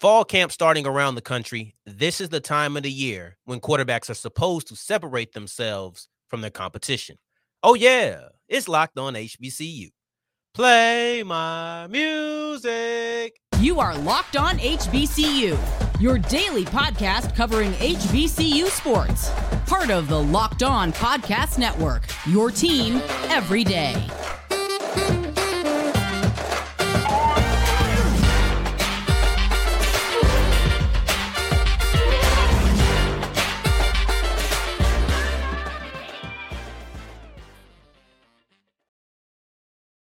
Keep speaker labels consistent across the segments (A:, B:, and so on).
A: fall camp starting around the country, this is the time of the year when quarterbacks are supposed to separate themselves from their competition. Oh, yeah, it's locked on HBCU. Play my music.
B: You are Locked On HBCU, your daily podcast covering HBCU sports. Part of the Locked On Podcast Network, your team every day.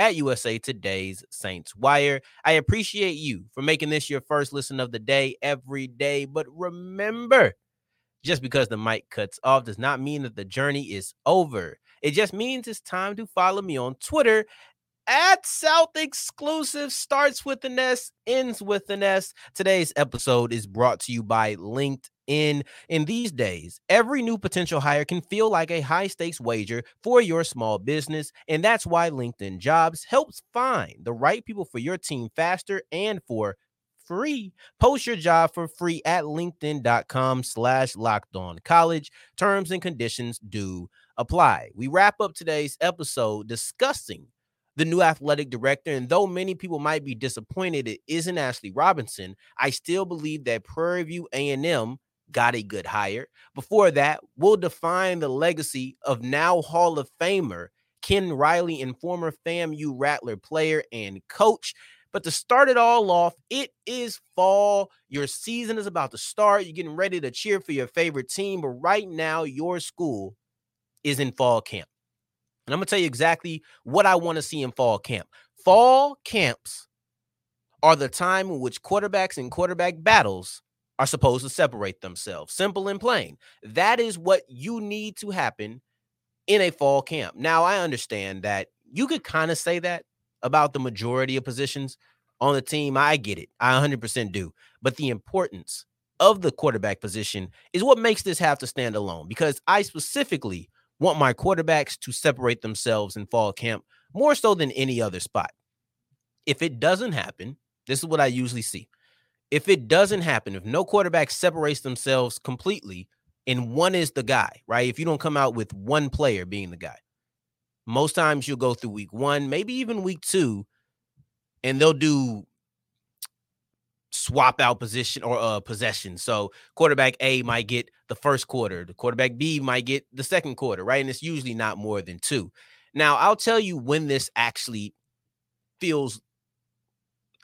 A: at USA Today's Saints Wire. I appreciate you for making this your first listen of the day every day. But remember, just because the mic cuts off does not mean that the journey is over. It just means it's time to follow me on Twitter at South Exclusive starts with an S, ends with an S. Today's episode is brought to you by LinkedIn. In these days every new potential hire can feel like a high stakes wager for your small business and that's why linkedin jobs helps find the right people for your team faster and for free. Post your job for free at linkedin.com slash locked on. College terms and conditions do apply. We wrap up today's episode discussing the new athletic director. And though many people might be disappointed it isn't Ashley Robinson, I still believe that Prairie View A&M got a good hire. Before that, we'll define the legacy of now Hall of Famer Ken Riley and former FAMU Rattler player and coach. But to start it all off, it is fall. Your season is about to start. You're getting ready to cheer for your favorite team. But right now, your school is in fall camp. And I'm going to tell you exactly what I want to see in fall camp. Fall camps are the time in which quarterbacks and quarterback battles are supposed to separate themselves. Simple and plain. That is what you need to happen in a fall camp. Now, I understand that you could kind of say that about the majority of positions on the team. I get it. I 100% do. But the importance of the quarterback position is what makes this have to stand alone because I specifically want my quarterbacks to separate themselves in fall camp more so than any other spot. If it doesn't happen, this is what I usually see if it doesn't happen, if no quarterback separates themselves completely, and one is the guy, right? If you don't come out with one player being the guy, most times you'll go through week one, maybe even week two, and they'll do swap out position or uh possession. So quarterback A might get the first quarter, the quarterback B might get the second quarter, right? And it's usually not more than two. Now, I'll tell you when this actually feels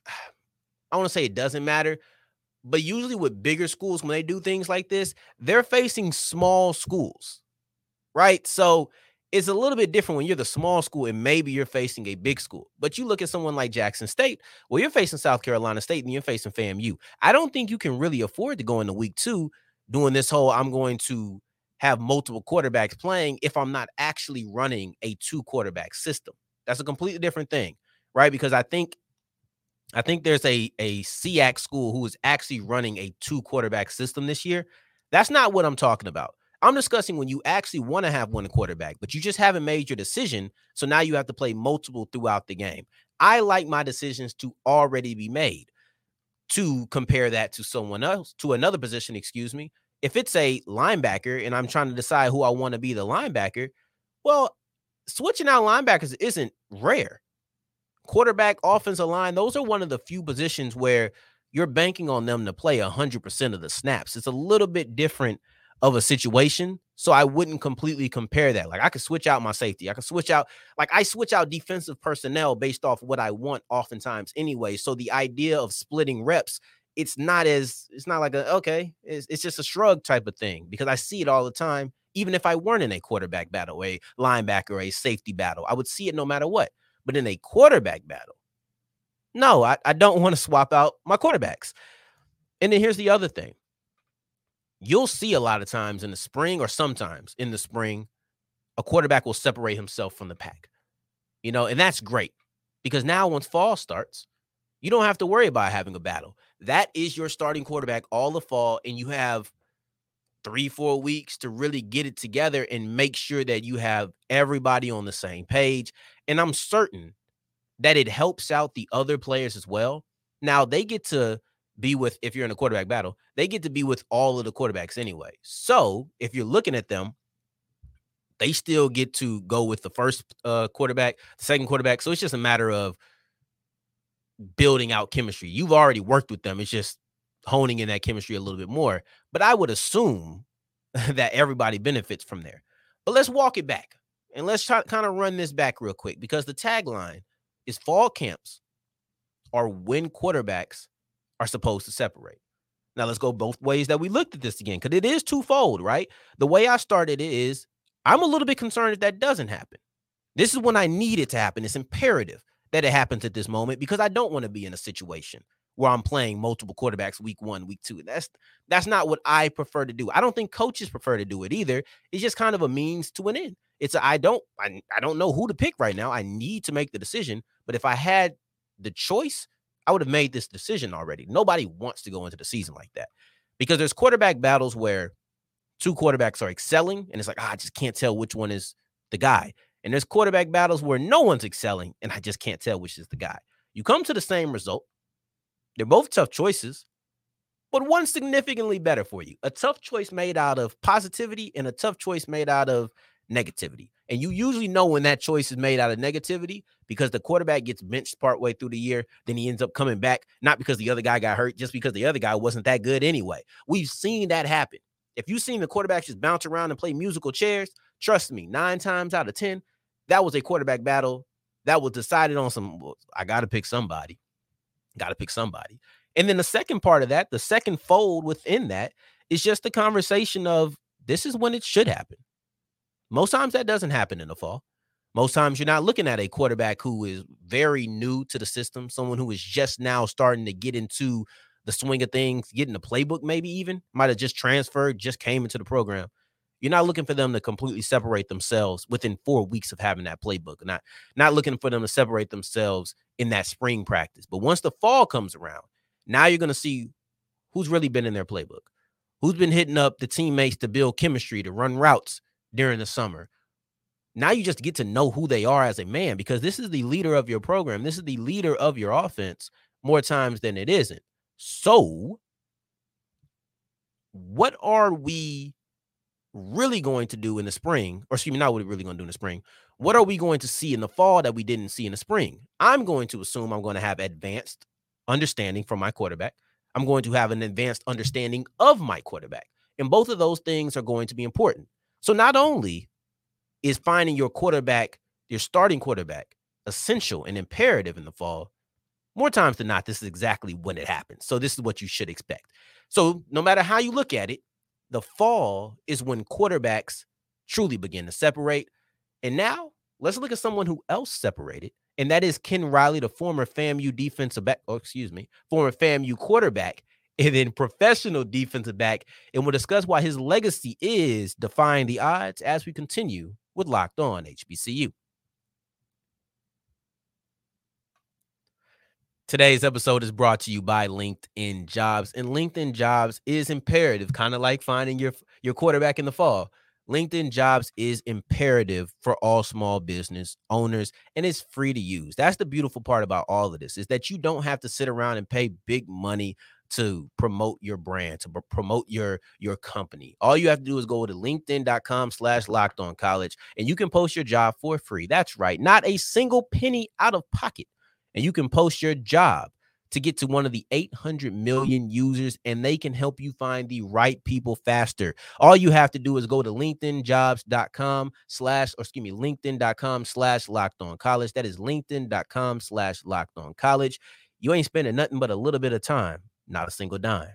A: I want to say it doesn't matter, but usually with bigger schools, when they do things like this, they're facing small schools, right? So it's a little bit different when you're the small school and maybe you're facing a big school. But you look at someone like Jackson State, well, you're facing South Carolina State and you're facing FAMU. I don't think you can really afford to go into week two doing this whole I'm going to have multiple quarterbacks playing if I'm not actually running a two quarterback system. That's a completely different thing, right? Because I think I think there's a a SEAC school who is actually running a two quarterback system this year. That's not what I'm talking about. I'm discussing when you actually want to have one quarterback, but you just haven't made your decision. So now you have to play multiple throughout the game. I like my decisions to already be made. To compare that to someone else, to another position, excuse me. If it's a linebacker and I'm trying to decide who I want to be the linebacker, well, switching out linebackers isn't rare quarterback, offensive line, those are one of the few positions where you're banking on them to play 100% of the snaps. It's a little bit different of a situation. So I wouldn't completely compare that. Like I could switch out my safety. I could switch out, like I switch out defensive personnel based off what I want oftentimes anyway. So the idea of splitting reps, it's not as, it's not like a, okay, it's, it's just a shrug type of thing because I see it all the time. Even if I weren't in a quarterback battle, a linebacker, a safety battle, I would see it no matter what. But in a quarterback battle, no, I, I don't want to swap out my quarterbacks. And then here's the other thing you'll see a lot of times in the spring or sometimes in the spring, a quarterback will separate himself from the pack. You know, and that's great because now once fall starts, you don't have to worry about having a battle. That is your starting quarterback all the fall, and you have three, four weeks to really get it together and make sure that you have everybody on the same page. And I'm certain that it helps out the other players as well. Now they get to be with, if you're in a quarterback battle, they get to be with all of the quarterbacks anyway. So if you're looking at them, they still get to go with the first uh, quarterback, second quarterback. So it's just a matter of building out chemistry. You've already worked with them. It's just honing in that chemistry a little bit more. But I would assume that everybody benefits from there. But let's walk it back and let's try kind of run this back real quick because the tagline is fall camps are when quarterbacks are supposed to separate. Now let's go both ways that we looked at this again because it is twofold, right? The way I started is I'm a little bit concerned if that doesn't happen. This is when I need it to happen. It's imperative that it happens at this moment because I don't want to be in a situation where I'm playing multiple quarterbacks week one, week two. That's that's not what I prefer to do. I don't think coaches prefer to do it either. It's just kind of a means to an end. It's I don't I, I don't know who to pick right now. I need to make the decision. But if I had the choice, I would have made this decision already. Nobody wants to go into the season like that because there's quarterback battles where two quarterbacks are excelling and it's like, ah, I just can't tell which one is the guy. And there's quarterback battles where no one's excelling and I just can't tell which is the guy. You come to the same result. They're both tough choices, but one significantly better for you. A tough choice made out of positivity and a tough choice made out of negativity. And you usually know when that choice is made out of negativity because the quarterback gets benched partway through the year. Then he ends up coming back, not because the other guy got hurt, just because the other guy wasn't that good anyway. We've seen that happen. If you've seen the quarterback just bounce around and play musical chairs, trust me, nine times out of 10, that was a quarterback battle that was decided on some. Well, I got to pick somebody. Got to pick somebody. And then the second part of that, the second fold within that is just the conversation of this is when it should happen. Most times that doesn't happen in the fall. Most times you're not looking at a quarterback who is very new to the system, someone who is just now starting to get into the swing of things, getting the playbook, maybe even might have just transferred, just came into the program. You're not looking for them to completely separate themselves within four weeks of having that playbook. Not not looking for them to separate themselves in that spring practice. But once the fall comes around, now you're going to see who's really been in their playbook, who's been hitting up the teammates to build chemistry, to run routes during the summer. Now you just get to know who they are as a man because this is the leader of your program. This is the leader of your offense more times than it isn't. So, what are we really going to do in the spring, or excuse me, not what we're really going to do in the spring. What are we going to see in the fall that we didn't see in the spring? I'm going to assume I'm going to have advanced understanding from my quarterback. I'm going to have an advanced understanding of my quarterback. And both of those things are going to be important. So not only is finding your quarterback, your starting quarterback, essential and imperative in the fall, more times than not, this is exactly when it happens. So this is what you should expect. So no matter how you look at it, the fall is when quarterbacks truly begin to separate. And now let's look at someone who else separated, and that is Ken Riley, the former FAMU defensive back, oh, excuse me, former FAMU quarterback, and then professional defensive back. And we'll discuss why his legacy is defying the odds as we continue with Locked On HBCU. Today's episode is brought to you by LinkedIn Jobs, and LinkedIn Jobs is imperative, kind of like finding your your quarterback in the fall. LinkedIn Jobs is imperative for all small business owners and it's free to use. That's the beautiful part about all of this is that you don't have to sit around and pay big money to promote your brand, to promote your your company. All you have to do is go to linkedin.com slash locked on college and you can post your job for free. That's right. Not a single penny out of pocket and you can post your job to get to one of the 800 million users and they can help you find the right people faster all you have to do is go to linkedinjobs.com slash or excuse me linkedin.com slash locked on college that is linkedin.com slash locked on college you ain't spending nothing but a little bit of time not a single dime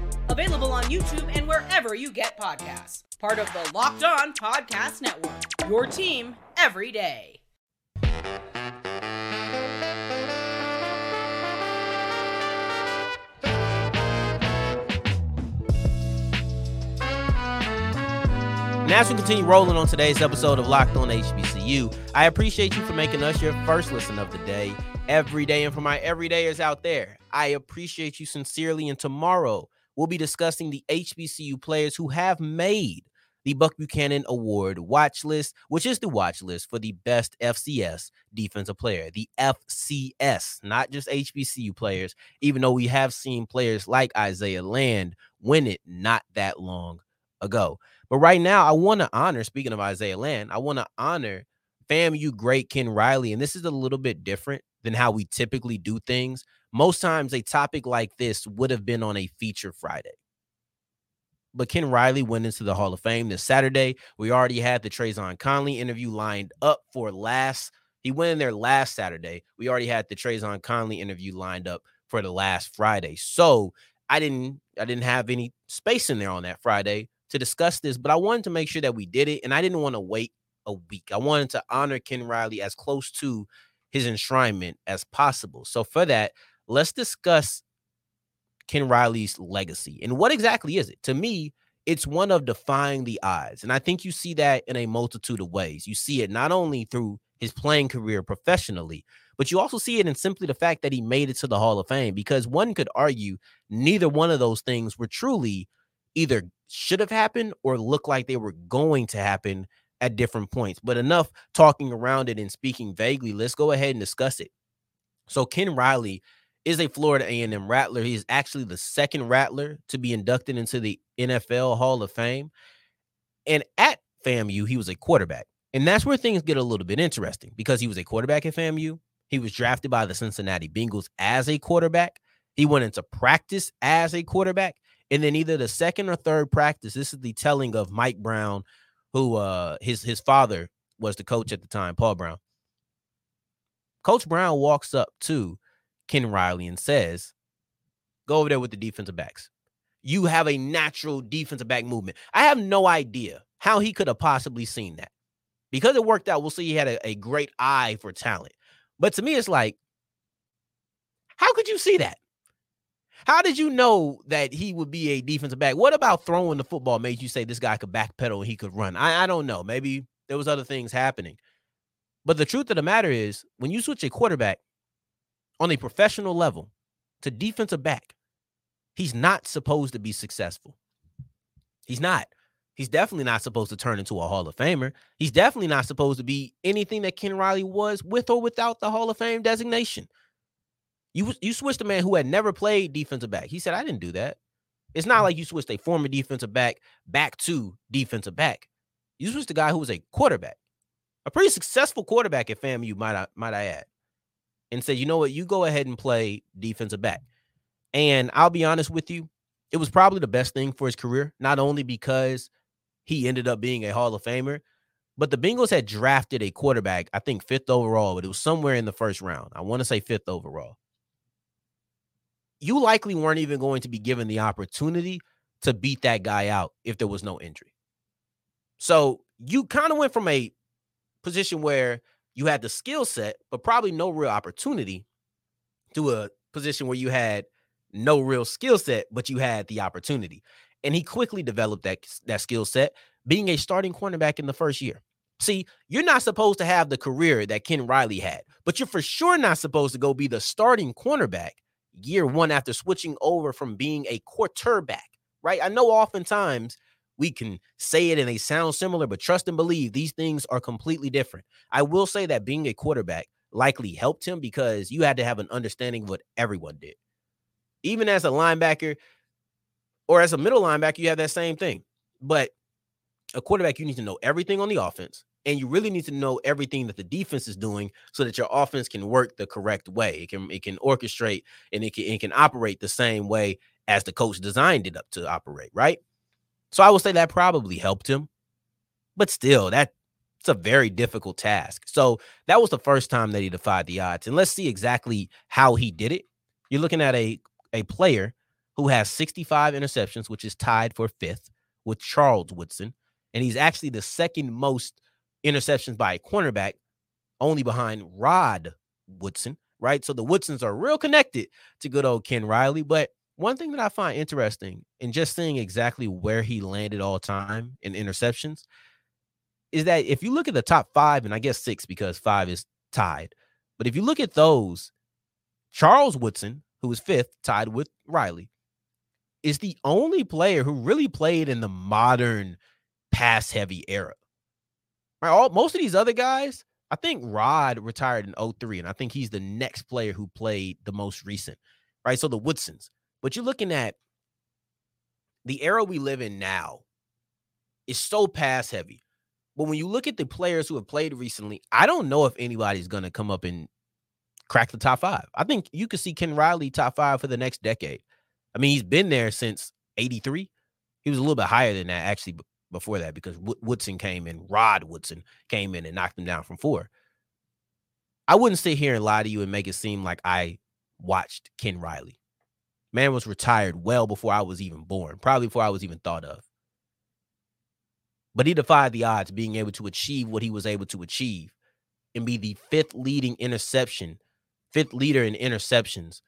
B: Available on YouTube and wherever you get podcasts. Part of the Locked On Podcast Network. Your team every day.
A: And as we continue rolling on today's episode of Locked On HBCU, I appreciate you for making us your first listen of the day every day. And for my everydayers out there, I appreciate you sincerely. And tomorrow, we'll be discussing the HBCU players who have made the Buck Buchanan Award watch list, which is the watch list for the best FCS defensive player, the FCS, not just HBCU players, even though we have seen players like Isaiah Land win it not that long ago. But right now, I want to honor, speaking of Isaiah Land, I want to honor FAMU great Ken Riley. And this is a little bit different than how we typically do things. Most times, a topic like this would have been on a feature Friday. But Ken Riley went into the Hall of Fame this Saturday. We already had the Trayvon Conley interview lined up for last. He went in there last Saturday. We already had the Trayvon Conley interview lined up for the last Friday. So I didn't I didn't have any space in there on that Friday to discuss this, but I wanted to make sure that we did it, and I didn't want to wait a week. I wanted to honor Ken Riley as close to his enshrinement as possible. So for that, let's discuss Ken Riley's legacy and what exactly is it? To me, it's one of defying the odds, and I think you see that in a multitude of ways. You see it not only through his playing career professionally, but you also see it in simply the fact that he made it to the Hall of Fame. Because one could argue neither one of those things were truly either should have happened or looked like they were going to happen at different points. But enough talking around it and speaking vaguely. Let's go ahead and discuss it. So Ken Riley is a Florida A&M Rattler. He's actually the second Rattler to be inducted into the NFL Hall of Fame. And at FAMU, he was a quarterback. And that's where things get a little bit interesting because he was a quarterback at FAMU. He was drafted by the Cincinnati Bengals as a quarterback. He went into practice as a quarterback. And then either the second or third practice, this is the telling of Mike Brown, who uh his his father was the coach at the time, Paul Brown. Coach Brown walks up to Ken Riley and says, Go over there with the defensive backs. You have a natural defensive back movement. I have no idea how he could have possibly seen that. Because it worked out, we'll see he had a, a great eye for talent. But to me, it's like, how could you see that? How did you know that he would be a defensive back? What about throwing the football made you say this guy could backpedal and he could run? I, I don't know. Maybe there was other things happening. But the truth of the matter is, when you switch a quarterback on a professional level to defensive back, he's not supposed to be successful. He's not. He's definitely not supposed to turn into a Hall of Famer. He's definitely not supposed to be anything that Ken Riley was with or without the Hall of Fame designation. You you switched a man who had never played defensive back. He said, I didn't do that. It's not like you switched a former defensive back back to defensive back. You switched a guy who was a quarterback, a pretty successful quarterback at FAMU, might I might I add, and said, you know what, you go ahead and play defensive back. And I'll be honest with you, it was probably the best thing for his career, not only because he ended up being a Hall of Famer, but the Bengals had drafted a quarterback, I think fifth overall, but it was somewhere in the first round. I want to say fifth overall you likely weren't even going to be given the opportunity to beat that guy out if there was no injury. So you kind of went from a position where you had the skill set, but probably no real opportunity to a position where you had no real skill set, but you had the opportunity. And he quickly developed that, that skill set, being a starting cornerback in the first year. See, you're not supposed to have the career that Ken Riley had, but you're for sure not supposed to go be the starting cornerback year one after switching over from being a quarterback, right? I know oftentimes we can say it and they sound similar, but trust and believe these things are completely different. I will say that being a quarterback likely helped him because you had to have an understanding of what everyone did. Even as a linebacker or as a middle linebacker, you have that same thing. But a quarterback, you need to know everything on the offense, and you really need to know everything that the defense is doing so that your offense can work the correct way. It can it can orchestrate and it can it can operate the same way as the coach designed it up to operate, right? So I would say that probably helped him. But still, that it's a very difficult task. So that was the first time that he defied the odds. And let's see exactly how he did it. You're looking at a a player who has 65 interceptions, which is tied for fifth with Charles Woodson. And he's actually the second most interceptions by a cornerback, only behind Rod Woodson, right? So the Woodsons are real connected to good old Ken Riley. But one thing that I find interesting in just seeing exactly where he landed all time in interceptions is that if you look at the top five, and I guess six because five is tied, but if you look at those, Charles Woodson, who was fifth, tied with Riley, is the only player who really played in the modern pass heavy era. Right, all most of these other guys, I think Rod retired in 03, and I think he's the next player who played the most recent. Right, so the Woodsons. But you're looking at the era we live in now is so pass heavy. But when you look at the players who have played recently, I don't know if anybody's going to come up and crack the top five. I think you could see Ken Riley top five for the next decade. I mean, he's been there since 83. He was a little bit higher than that actually before that because Woodson came in, Rod Woodson came in and knocked him down from four. I wouldn't sit here and lie to you and make it seem like I watched Ken Riley. Man was retired well before I was even born, probably before I was even thought of. But he defied the odds, being able to achieve what he was able to achieve and be the fifth leading interception, fifth leader in interceptions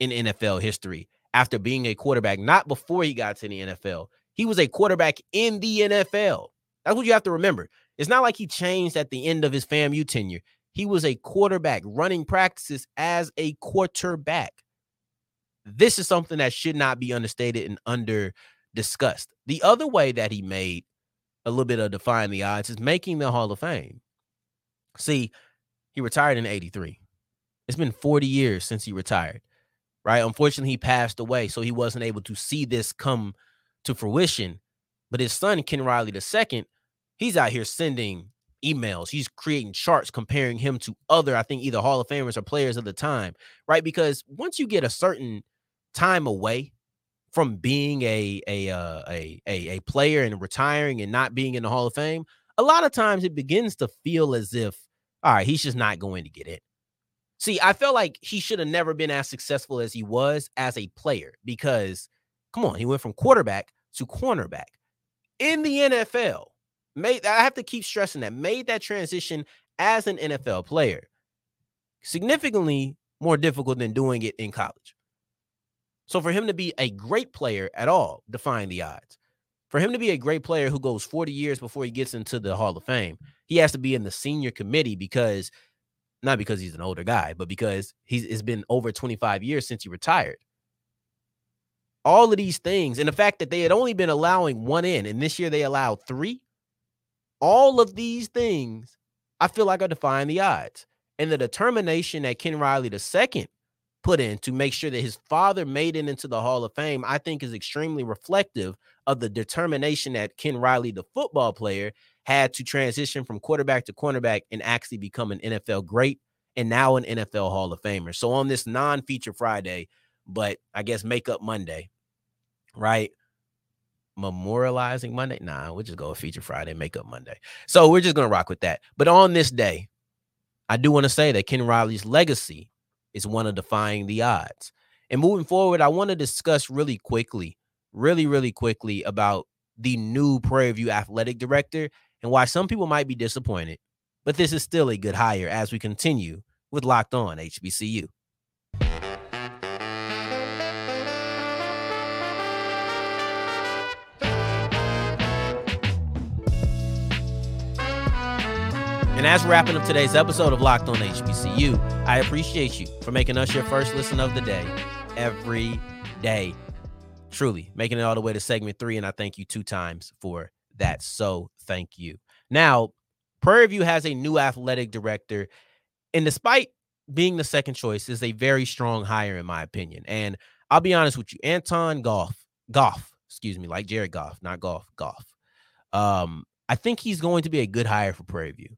A: in NFL history after being a quarterback, not before he got to the NFL. He was a quarterback in the NFL. That's what you have to remember. It's not like he changed at the end of his FAMU tenure. He was a quarterback running practices as a quarterback. This is something that should not be understated and under discussed. The other way that he made a little bit of defying the odds is making the Hall of Fame. See, he retired in 83. It's been 40 years since he retired, right? Unfortunately, he passed away, so he wasn't able to see this come to fruition. But his son, Ken Riley II, he's out here sending emails. He's creating charts comparing him to other, I think, either Hall of Famers or players of the time, right? Because once you get a certain time away from being a a uh, a, a a player and retiring and not being in the Hall of Fame, a lot of times it begins to feel as if, all right, he's just not going to get in. See, I felt like he should have never been as successful as he was as a player because, come on, he went from quarterback to cornerback in the NFL. Made I have to keep stressing that made that transition as an NFL player significantly more difficult than doing it in college. So for him to be a great player at all, defying the odds. For him to be a great player who goes 40 years before he gets into the Hall of Fame, he has to be in the senior committee because not because he's an older guy, but because he's it's been over 25 years since he retired all of these things and the fact that they had only been allowing one in and this year they allowed three all of these things i feel like are defying the odds and the determination that ken riley II put in to make sure that his father made it into the hall of fame i think is extremely reflective of the determination that ken riley the football player had to transition from quarterback to cornerback and actually become an nfl great and now an nfl hall of famer. So on this non-feature friday but i guess makeup monday right? Memorializing Monday. Nah, we'll just go a feature Friday, makeup Monday. So we're just gonna rock with that. But on this day, I do want to say that Ken Riley's legacy is one of defying the odds. And moving forward, I want to discuss really quickly, really, really quickly about the new Prairie View athletic director and why some people might be disappointed. But this is still a good hire as we continue with Locked On HBCU. And we're wrapping up today's episode of Locked On HBCU, I appreciate you for making us your first listen of the day every day. Truly making it all the way to segment three. And I thank you two times for that. So thank you. Now, Prairie View has a new athletic director. And despite being the second choice, is a very strong hire, in my opinion. And I'll be honest with you, Anton Goff, Goff, excuse me, like Jared Goff, not Golf, Goff. Um, I think he's going to be a good hire for Prairie View.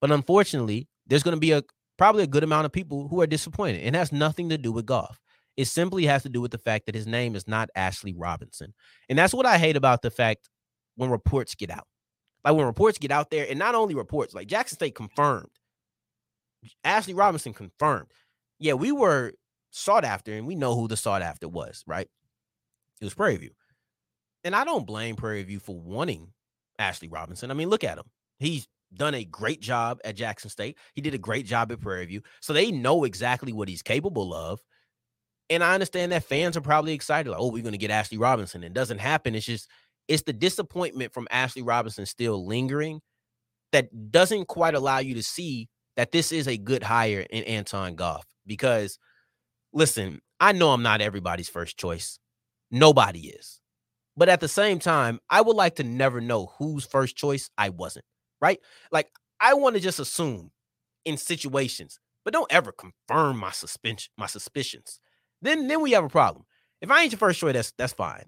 A: But unfortunately, there's going to be a probably a good amount of people who are disappointed. It has nothing to do with golf. It simply has to do with the fact that his name is not Ashley Robinson. And that's what I hate about the fact when reports get out. Like when reports get out there, and not only reports, like Jackson State confirmed, Ashley Robinson confirmed. Yeah, we were sought after, and we know who the sought after was, right? It was Prairie View. And I don't blame Prairie View for wanting Ashley Robinson. I mean, look at him. He's done a great job at Jackson State. He did a great job at Prairie View. So they know exactly what he's capable of. And I understand that fans are probably excited, like, oh, we're going to get Ashley Robinson. It doesn't happen. It's just, it's the disappointment from Ashley Robinson still lingering that doesn't quite allow you to see that this is a good hire in Anton Goff. Because listen, I know I'm not everybody's first choice. Nobody is. But at the same time, I would like to never know whose first choice I wasn't, right? Like, I want to just assume in situations, but don't ever confirm my suspension, my suspicions. Then then we have a problem. If I ain't your first choice, that's that's fine.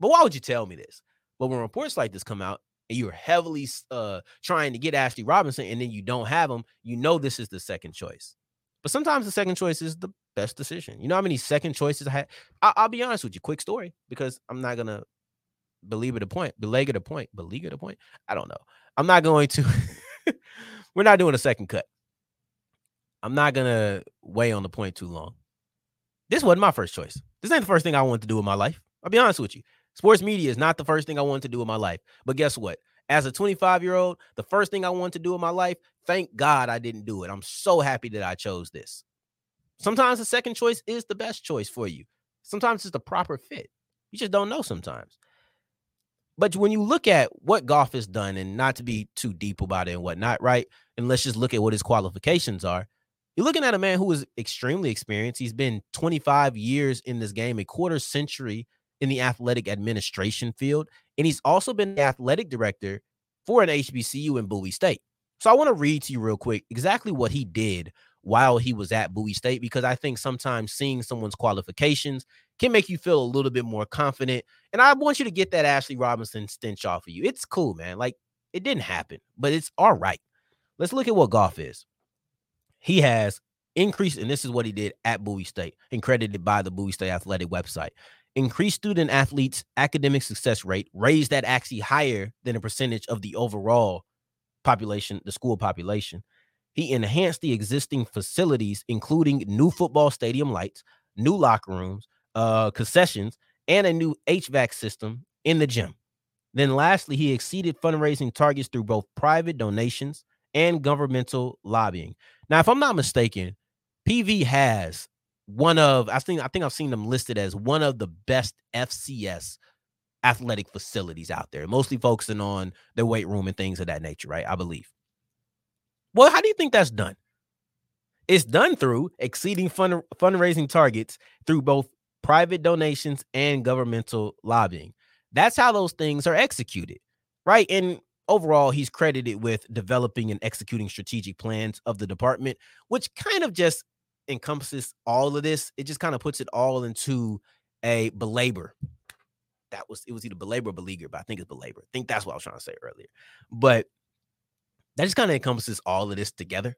A: But why would you tell me this? But when reports like this come out and you're heavily uh trying to get Ashley Robinson and then you don't have him, you know this is the second choice. But sometimes the second choice is the best decision. You know how many second choices I had? I- will be honest with you. Quick story, because I'm not gonna believe it a point, belabor a point, beleaguer a point. I don't know. I'm not going to. We're not doing a second cut. I'm not gonna weigh on the point too long. This wasn't my first choice. This ain't the first thing I wanted to do in my life. I'll be honest with you. Sports media is not the first thing I wanted to do in my life. But guess what? As a 25 year old, the first thing I wanted to do in my life, thank God I didn't do it. I'm so happy that I chose this. Sometimes the second choice is the best choice for you. Sometimes it's the proper fit. You just don't know sometimes. But when you look at what Goff has done, and not to be too deep about it and whatnot, right? And let's just look at what his qualifications are. You're looking at a man who is extremely experienced. He's been 25 years in this game, a quarter century in the athletic administration field. And he's also been the athletic director for an HBCU in Bowie State. So I want to read to you real quick exactly what he did while he was at Bowie State because I think sometimes seeing someone's qualifications can make you feel a little bit more confident. And I want you to get that Ashley Robinson stench off of you. It's cool, man. Like it didn't happen, but it's all right. Let's look at what Goff is. He has increased, and this is what he did at Bowie State, and credited by the Bowie State Athletic website. Increased student athletes' academic success rate, raised that actually higher than a percentage of the overall population, the school population. He enhanced the existing facilities, including new football stadium lights, new locker rooms, uh, concessions, and a new HVAC system in the gym. Then, lastly, he exceeded fundraising targets through both private donations and governmental lobbying. Now, if I'm not mistaken, PV has one of I think I think I've seen them listed as one of the best FCS athletic facilities out there, mostly focusing on their weight room and things of that nature, right? I believe. Well, how do you think that's done? It's done through exceeding fund, fundraising targets through both private donations and governmental lobbying. That's how those things are executed, right? And overall, he's credited with developing and executing strategic plans of the department, which kind of just encompasses all of this. It just kind of puts it all into a belabor. That was it was either belabor or beleaguer, but I think it's belabor. I think that's what I was trying to say earlier. But that just kind of encompasses all of this together.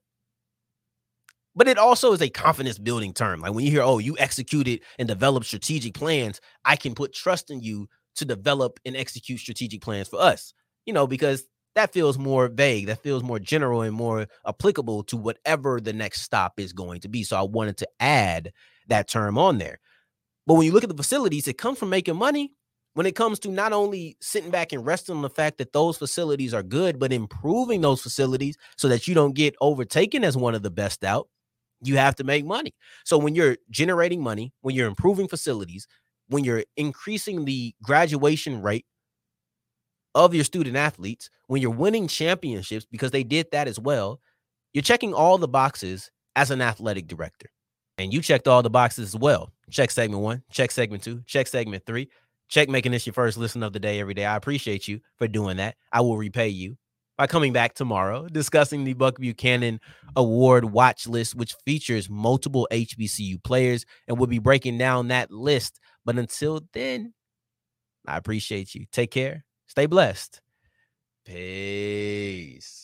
A: But it also is a confidence building term. Like when you hear, oh, you executed and developed strategic plans, I can put trust in you to develop and execute strategic plans for us. You know, because that feels more vague. That feels more general and more applicable to whatever the next stop is going to be. So I wanted to add that term on there. But when you look at the facilities, it comes from making money when it comes to not only sitting back and resting on the fact that those facilities are good, but improving those facilities so that you don't get overtaken as one of the best out, you have to make money. So when you're generating money, when you're improving facilities, when you're increasing the graduation rate of your student athletes, when you're winning championships, because they did that as well, you're checking all the boxes as an athletic director. And you checked all the boxes as well. Check segment one, check segment two, check segment three, Check making this your first listen of the day every day. I appreciate you for doing that. I will repay you by coming back tomorrow discussing the Buck Buchanan Award watch list, which features multiple HBCU players, and we'll be breaking down that list. But until then, I appreciate you. Take care. Stay blessed. Peace.